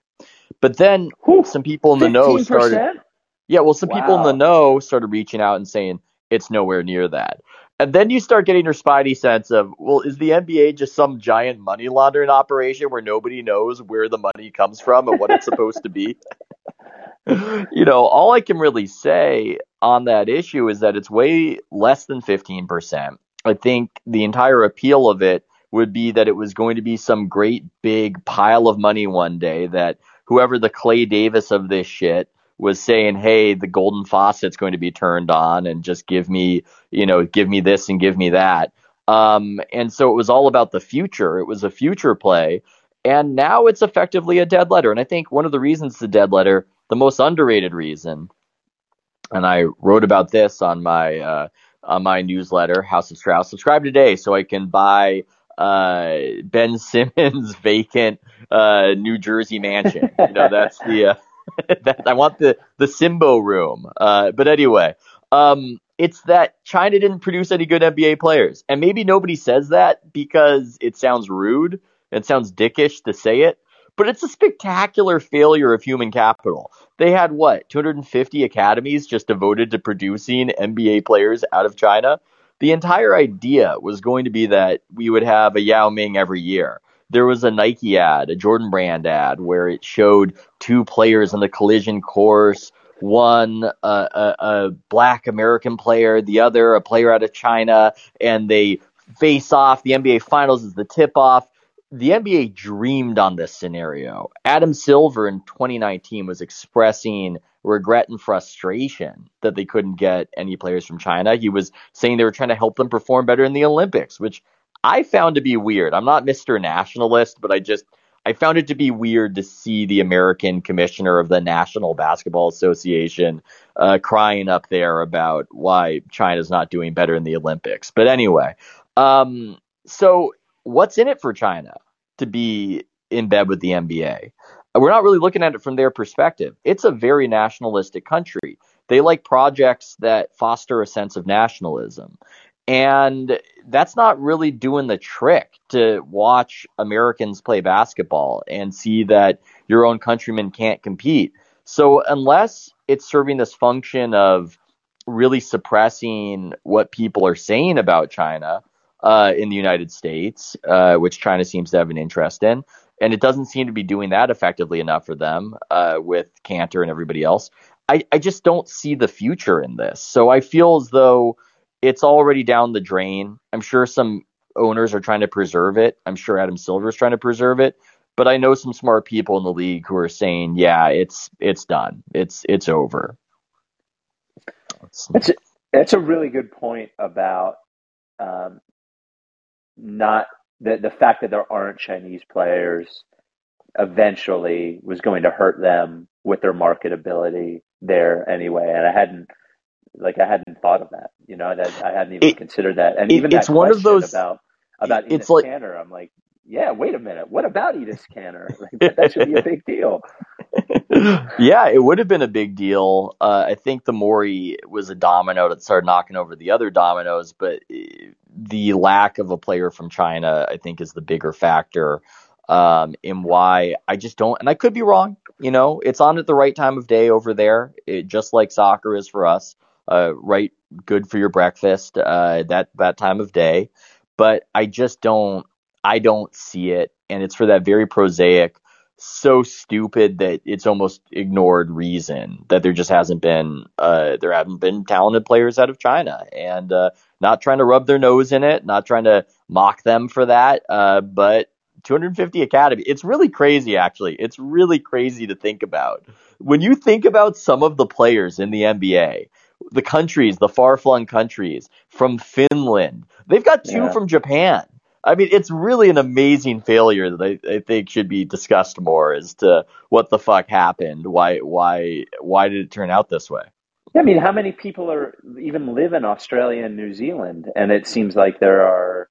But then Whew. some people in the know started. Yeah, well, some people in the know started reaching out and saying it's nowhere near that. And then you start getting your spidey sense of, well, is the NBA just some giant money laundering operation where nobody knows where the money comes from and what it's supposed to be? you know, all I can really say on that issue is that it's way less than 15%. I think the entire appeal of it would be that it was going to be some great big pile of money one day that whoever the Clay Davis of this shit was saying, "Hey, the golden faucet's going to be turned on, and just give me, you know, give me this and give me that." Um, and so it was all about the future. It was a future play, and now it's effectively a dead letter. And I think one of the reasons it's a dead letter, the most underrated reason, and I wrote about this on my uh, on my newsletter, House of Strauss. Subscribe today so I can buy uh, Ben Simmons' vacant uh, New Jersey mansion. You know, that's the uh, that I want the the Simbo room. Uh, but anyway, um, it's that China didn't produce any good NBA players, and maybe nobody says that because it sounds rude. It sounds dickish to say it, but it's a spectacular failure of human capital. They had what 250 academies just devoted to producing NBA players out of China. The entire idea was going to be that we would have a Yao Ming every year. There was a Nike ad, a Jordan brand ad, where it showed two players on the collision course. One, uh, a, a black American player, the other, a player out of China, and they face off. The NBA Finals is the tip off. The NBA dreamed on this scenario. Adam Silver in 2019 was expressing regret and frustration that they couldn't get any players from China. He was saying they were trying to help them perform better in the Olympics, which I found to be weird. I'm not Mr. Nationalist, but I just I found it to be weird to see the American commissioner of the National Basketball Association uh, crying up there about why China's not doing better in the Olympics. But anyway, um, so what's in it for China to be in bed with the NBA? We're not really looking at it from their perspective. It's a very nationalistic country. They like projects that foster a sense of nationalism. And that's not really doing the trick to watch Americans play basketball and see that your own countrymen can't compete. So unless it's serving this function of really suppressing what people are saying about China uh, in the United States, uh, which China seems to have an interest in, and it doesn't seem to be doing that effectively enough for them uh, with Kanter and everybody else. I, I just don't see the future in this. So I feel as though it's already down the drain. I'm sure some owners are trying to preserve it. I'm sure Adam Silver is trying to preserve it. But I know some smart people in the league who are saying, "Yeah, it's it's done. It's it's over." That's a, that's a really good point about um, not the the fact that there aren't Chinese players eventually was going to hurt them with their marketability there anyway. And I hadn't like I hadn't thought of that. You know, that I hadn't even It- considered that. And it- even that it's one of those- about about it's Enes like- Kanter, I'm like, yeah, wait a minute, what about Enes Kanter? Like, that, should be a big deal. yeah, it would have been a big deal. Uh, I think the Morey was a domino that started knocking over the other dominoes, but uh, the lack of a player from China, I think, is the bigger factor um, in why I just don't. And I could be wrong. You know, it's on at the right time of day over there, it, just like soccer is for us. Uh, right, good for your breakfast uh, that that time of day. But I just don't. I don't see it, and it's for that very prosaic so stupid that it's almost ignored reason that there just hasn't been uh, there haven't been talented players out of China and uh, not trying to rub their nose in it, not trying to mock them for that, uh, but 250 academy. It's really crazy actually. It's really crazy to think about. When you think about some of the players in the NBA, the countries, the far-flung countries from Finland, they've got two Yeah. from Japan. I mean, it's really an amazing failure that I, I think should be discussed more as to what the fuck happened. Why, why, why did it turn out this way? Yeah, I mean, how many people are even live in Australia and New Zealand? And it seems like there are,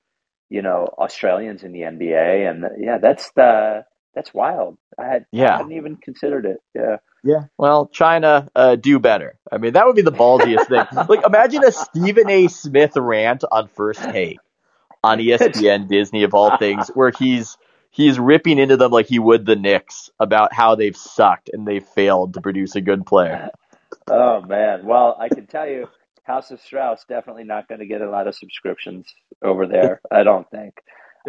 you know, Australians in the NBA, and yeah, that's the that's wild. I had Yeah. I hadn't even considered it. Yeah, Yeah. Well, China, uh, do better. I mean, that would be the ballsiest thing. Like, imagine a Stephen A. Smith rant on First Take on ESPN Disney of all things, where he's he's ripping into them like he would the Knicks about how they've sucked and they've failed to produce a good player. Oh man. Well, I can tell you, House of Strauss definitely not going to get a lot of subscriptions over there. I don't think.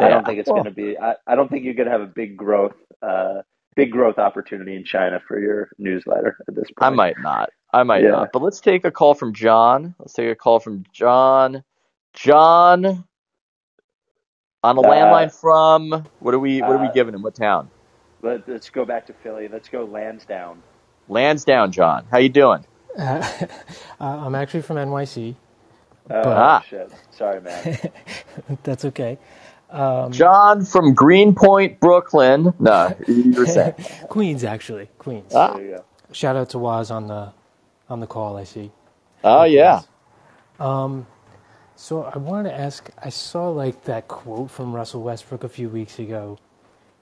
I don't think it's Well- going to be. I, I don't think you're going to have a big growth, uh, big growth opportunity in China for your newsletter at this point. I might not. I might Yeah. not. But let's take a call from John. Let's take a call from John. John on a Uh, landline from what are we what are we uh, giving him? What town? Let, let's go back to Philly. Let's go Lansdowne. Lansdowne, John. How you doing? Uh, I'm actually from NYC. Oh But- Ah. shit! Sorry, man. That's okay. Um, John from Greenpoint, Brooklyn. No, you were saying. Queens, actually, Queens. Ah. There you go. Shout out to Waz on the on the call. I see. Oh yeah. Um, so I wanted to ask. I saw like that quote from Russell Westbrook a few weeks ago.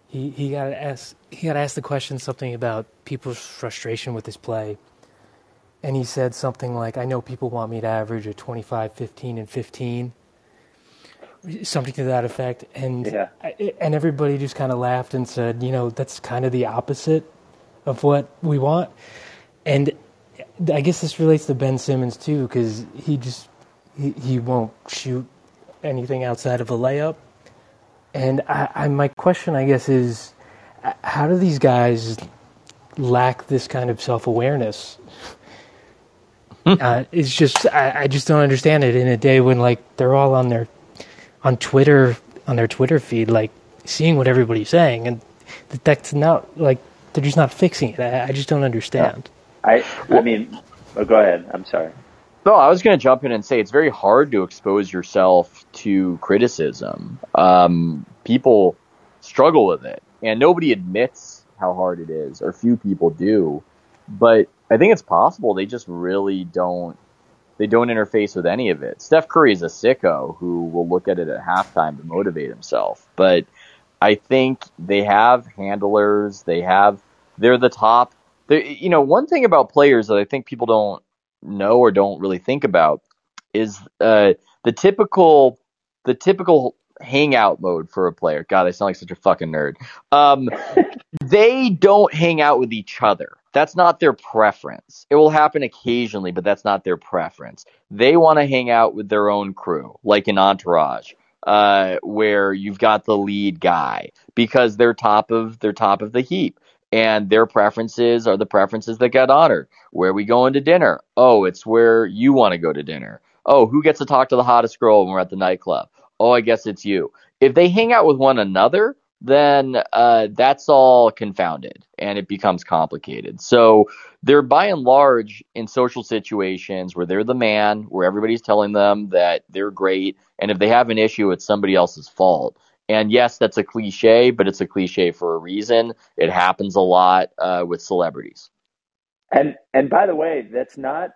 He he got asked he got asked the question something about people's frustration with his play, and he said something like, "I know people want me to average a 25, 15, and 15." Something to that effect, and Yeah. I, and everybody just kind of laughed and said, "You know, that's kind of the opposite of what we want." And I guess this relates to Ben Simmons too, because he just he, he won't shoot anything outside of a layup. And I, I, my question, I guess, is uh, how do these guys lack this kind of self awareness? uh, it's just I, I just don't understand it in a day when like they're all on their on Twitter on their Twitter feed, like seeing what everybody's saying, and that's not like they're just not fixing it. I, I just don't understand. I I mean, oh, go ahead. I'm sorry. No, I was going to jump in and say it's very hard to expose yourself to criticism. Um, people struggle with it, and nobody admits how hard it is, or few people do. But I think it's possible they just really don't. They don't interface with any of it. Steph Curry is a sicko who will look at it at halftime to motivate himself. But I think they have handlers. They have. They're the top. They, you know, one thing about players that I think people don't know or don't really think about is uh, the typical the typical hangout mode for a player. God, I sound like such a fucking nerd. Um, they don't hang out with each other. That's not their preference. It will happen occasionally, but that's not their preference. They want to hang out with their own crew, like an Entourage, uh, where you've got the lead guy because they're top of they're top of the heap, and their preferences are the preferences that get honored. Where are we going to dinner? Oh, it's where you want to go to dinner. Oh, who gets to talk to the hottest girl when we're at the nightclub? Oh, I guess it's you. If they hang out with one another, then uh, that's all confounded and it becomes complicated. So they're by and large in social situations where they're the man, where everybody's telling them that they're great, and if they have an issue, it's somebody else's fault. And yes, that's a cliche, but it's a cliche for a reason. It happens a lot uh, with celebrities. And and by the way, that's not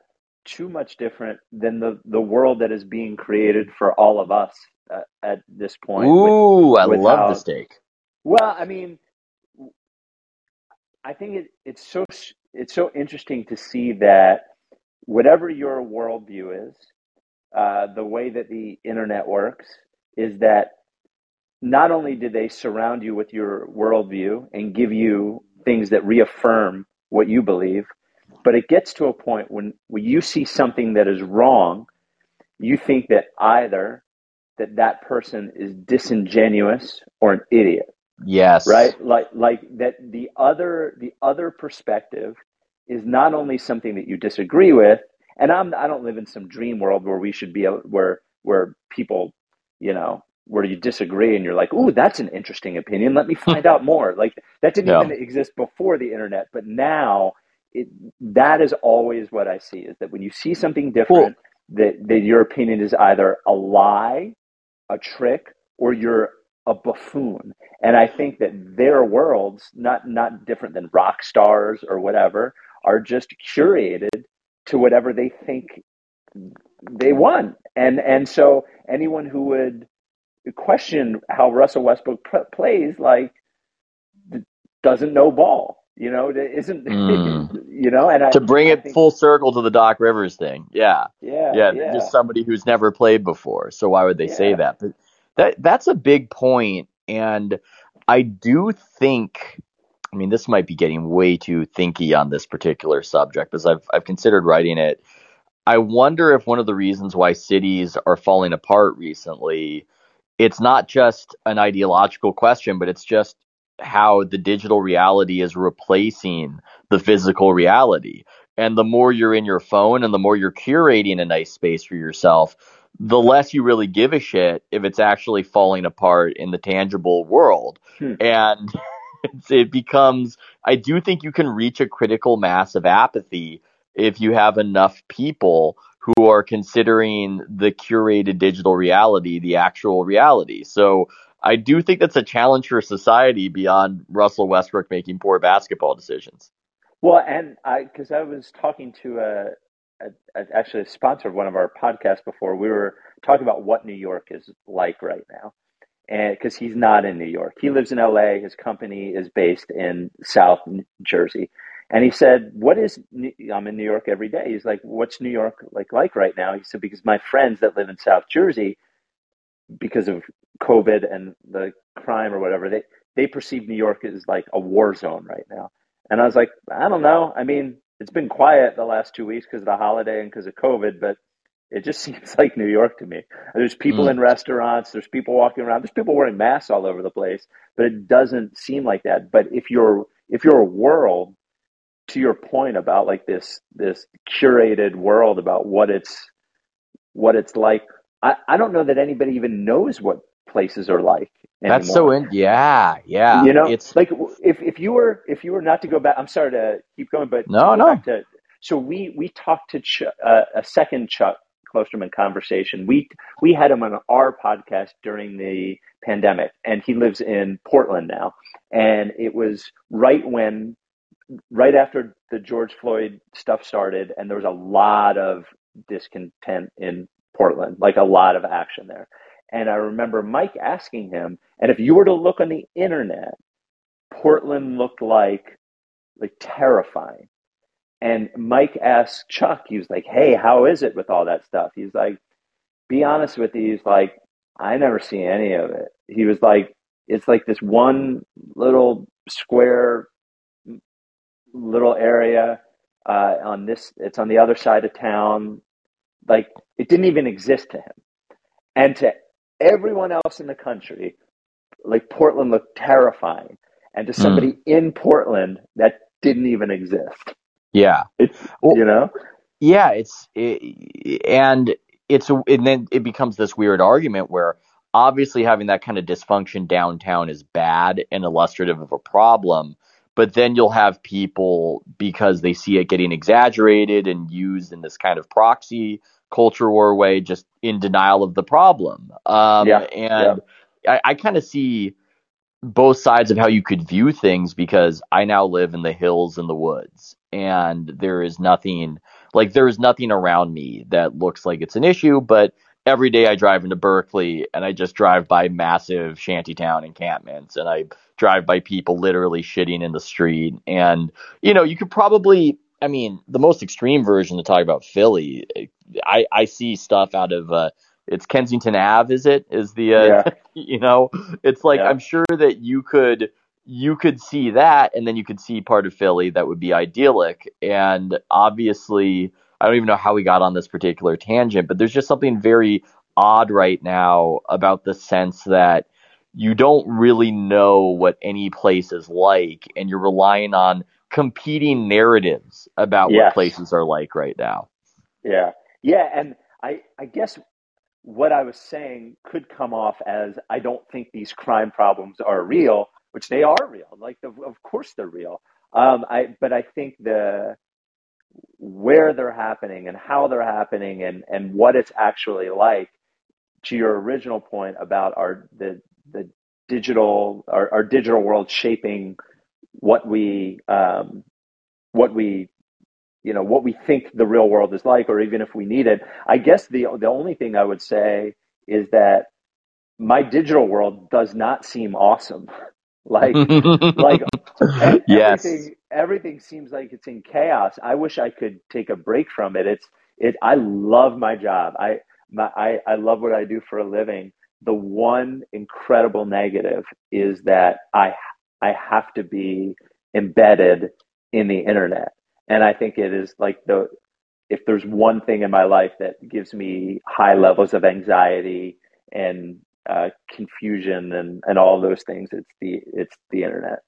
too much different than the the world that is being created for all of us uh, at this point. Ooh, with, I with love how, the steak. Well, I mean, I think it, it's so it's so interesting to see that whatever your worldview is, uh, the way that the internet works is that not only do they surround you with your worldview and give you things that reaffirm what you believe, but it gets to a point when, when you see something that is wrong, you think that either that that person is disingenuous or an idiot Yes. right like like that the other the other perspective is not only something that you disagree with and i'm i don't live in some dream world where we should be able where where people you know where you disagree and you're like ooh that's an interesting opinion let me find out more like that didn't Yeah. even exist before the internet but now it that is always what i see is that when you see something different that, that your opinion is either a lie a trick or you're a buffoon. And I think that their worlds, not not different than rock stars or whatever, are just curated to whatever they think they want. And and so anyone who would question how Russell Westbrook plays, like doesn't know ball. You know, isn't Mm. you know? And I, To bring I it think- full circle to the Doc Rivers thing. Yeah. yeah, yeah, yeah, just somebody who's never played before. So why would they say that? But that that's a big point, and I do think. I mean, this might be getting way too thinky on this particular subject because I've I've considered writing it. I wonder if one of the reasons why cities are falling apart recently, it's not just an ideological question, but it's just how the digital reality is replacing the physical reality. And the more you're in your phone and the more you're curating a nice space for yourself, the less you really give a shit if it's actually falling apart in the tangible world. Hmm. And it's, it becomes, I do think you can reach a critical mass of apathy if you have enough people who are considering the curated digital reality the actual reality. So I do think that's a challenge for society beyond Russell Westbrook making poor basketball decisions. Well, and I because I was talking to a, a, a actually a sponsor of one of our podcasts before. We were talking about what New York is like right now, and because he's not in New York, he lives in L.A. His company is based in South Jersey, and he said, "What is I'm in New York every day?" He's like, "What's New York like like right now?" He said, "Because my friends that live in South Jersey, because of COVID and the crime or whatever, they they perceive New York as like a war zone right now." And I was like, I don't know. I mean, it's been quiet the last two weeks because of the holiday and because of COVID, but it just seems like New York to me. There's people Mm. in restaurants, there's people walking around, there's people wearing masks all over the place, but it doesn't seem like that. But if you're if you're a world, to your point about like this this curated world about what it's what it's like, I, I don't know that anybody even knows what places are like anymore. That's so in yeah, yeah. You know, it's like if if you were if you were not to go back, I'm sorry to keep going, but No, no. to so we we talked to Ch- uh, a second Chuck Klosterman conversation. We we had him on our podcast during the pandemic, and he lives in Portland now. And it was right when right after the George Floyd stuff started, and there was a lot of discontent in Portland, like a lot of action there. And I remember Mike asking him, and if you were to look on the internet, Portland looked like like terrifying. And Mike asked Chuck, he was like, Hey, how is it with all that stuff? He's like, Be honest with you, he's like, I never see any of it. He was like, It's like this one little square little area uh, on this it's on the other side of town. Like it didn't even exist to him. And to everyone else in the country, like Portland looked terrifying. And to somebody in Portland, that didn't even exist. yeah. It, Well, you know? Yeah, it's it, and it's and then it becomes this weird argument where obviously having that kind of dysfunction downtown is bad and illustrative of a problem, but then you'll have people because they see it getting exaggerated and used in this kind of proxy culture war way, just in denial of the problem. Um, Yeah, and I, I kind of see both sides of how you could view things because I now live in the hills and the woods and there is nothing like there is nothing around me that looks like it's an issue but every day I drive into Berkeley and I just drive by massive shantytown encampments and I drive by people literally shitting in the street. And, you know, you could probably, I mean, the most extreme version to talk about Philly, I, I see stuff out of, uh, it's Kensington Ave, is it? Is the, uh, Yeah. you know, it's like, Yeah. I'm sure that you could, you could see that and then you could see part of Philly that would be idyllic. And obviously, I don't even know how we got on this particular tangent, but there's just something very odd right now about the sense that you don't really know what any place is like and you're relying on competing narratives about Yes. what places are like right now. Yeah. Yeah. And I, I guess what I was saying could come off as I don't think these crime problems are real, which they are real. Like, of, of course they're real. Um, I, but I think the, where they're happening and how they're happening and, and what it's actually like to your original point about our, the, the digital, our, our digital world shaping what we, um, what we you know what we think the real world is like or even if we need it. I guess the the only thing i would say is that my digital world does not seem awesome. Like like yes. everything everything seems like it's in chaos. I wish i could take a break from it. It's it i love my job. I my i, I love what i do for a living the one incredible negative is that i i have to be embedded in the internet and i think it is like the if there's one thing in my life that gives me high levels of anxiety and uh, confusion and, and all those things, it's the it's the internet.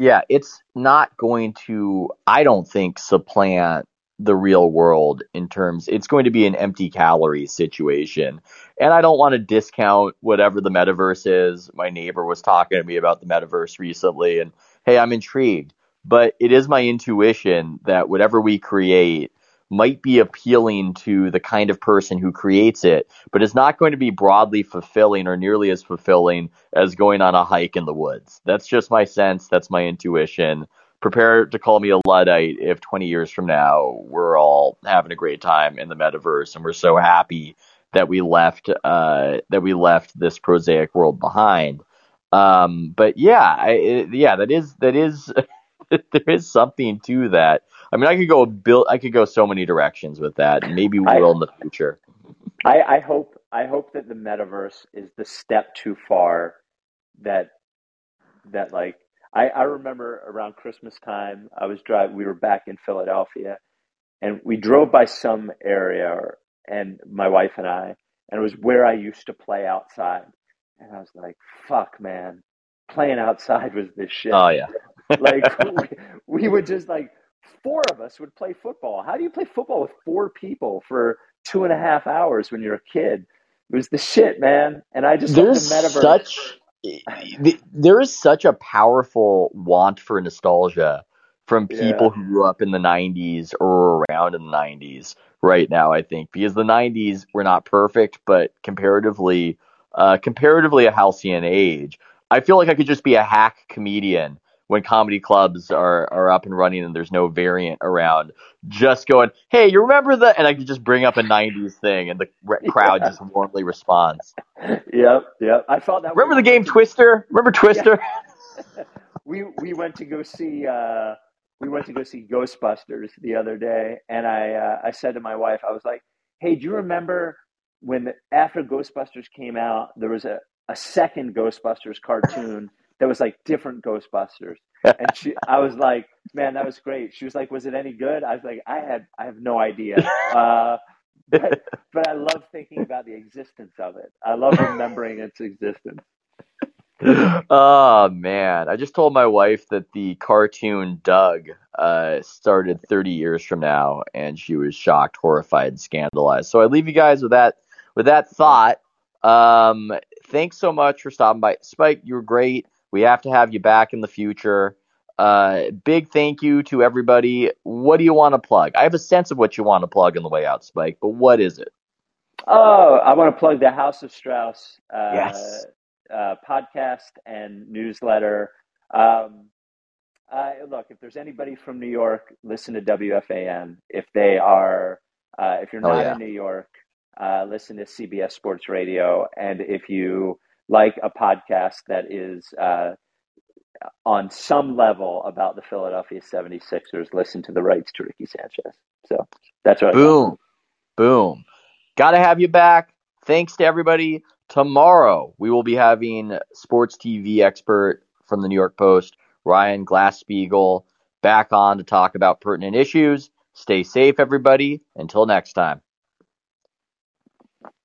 Yeah, it's not going to, I don't think, supplant the real world in terms, it's going to be an empty calorie situation. And I don't want to discount whatever the metaverse is. My neighbor was talking to me about the metaverse recently, and hey, I'm intrigued. But it is my intuition that whatever we create might be appealing to the kind of person who creates it, but it's not going to be broadly fulfilling or nearly as fulfilling as going on a hike in the woods. That's just my sense. That's my intuition. Prepare to call me a Luddite if 20 years from now we're all having a great time in the metaverse and we're so happy that we left uh, that we left this prosaic world behind. Um, but yeah, I, it, yeah, that is that is there is something to that. I mean, I could go build. I could go so many directions with that. Maybe we I- will in the future. I, I hope I hope that the metaverse is the step too far that that like I, I remember around Christmas time I was driving we were back in Philadelphia and we drove by some area and my wife and I and it was where I used to play outside and I was like fuck man playing outside was this shit Oh yeah, like we, we would just like four of us would play football. How do you play football with four people for two and a half hours when you're a kid? It was the shit, man. And I just there's the metaverse. such there is such a powerful want for nostalgia from people Yeah. who grew up in the 90s or around in the 90s right now i think because the 90s were not perfect but comparatively uh, comparatively a halcyon age i feel like i could just be a hack comedian when comedy clubs are, are up and running and there's no variant around just going hey you remember the and i could just bring up a 90s thing and the re- crowd Yeah. just warmly responds Yep, yep. I felt that. remember the game twister remember twister we we went to go see uh, we went to go see Ghostbusters the other day, and I uh, I said to my wife, I was like, "Hey, do you remember when after Ghostbusters came out, there was a a second Ghostbusters cartoon that was like different Ghostbusters?" And she, I was like, "Man, that was great." She was like, "Was it any good?" I was like, "I had I have no idea." Uh, but but I love thinking about the existence of it. I love remembering its existence. oh man, I just told my wife that the cartoon Doug uh, started 30 years from now, and she was shocked, horrified, and scandalized. So I leave you guys with that with that thought. Um, thanks so much for stopping by, Spike. You were great. We have to have you back in the future. Uh, big thank you to everybody. What do you want to plug? I have a sense of what you want to plug in the way out, Spike, but what is it? Oh, I want to plug the House of Strauss uh, Yes. uh, podcast and newsletter. Um, uh, look, if there's anybody from New York, listen to WFAN. If they are, uh, if you're Oh, not yeah. in New York, uh, listen to CBS Sports Radio. And if you like a podcast that is uh, on some level about the Philadelphia 76ers, listen to the rights to Ricky Sanchez. So that's what Boom. Boom. Got to have you back. Thanks to everybody. Tomorrow, we will be having sports TV expert from the New York Post, Ryan Glasspiegel, back on to talk about pertinent issues. Stay safe, everybody. Until next time.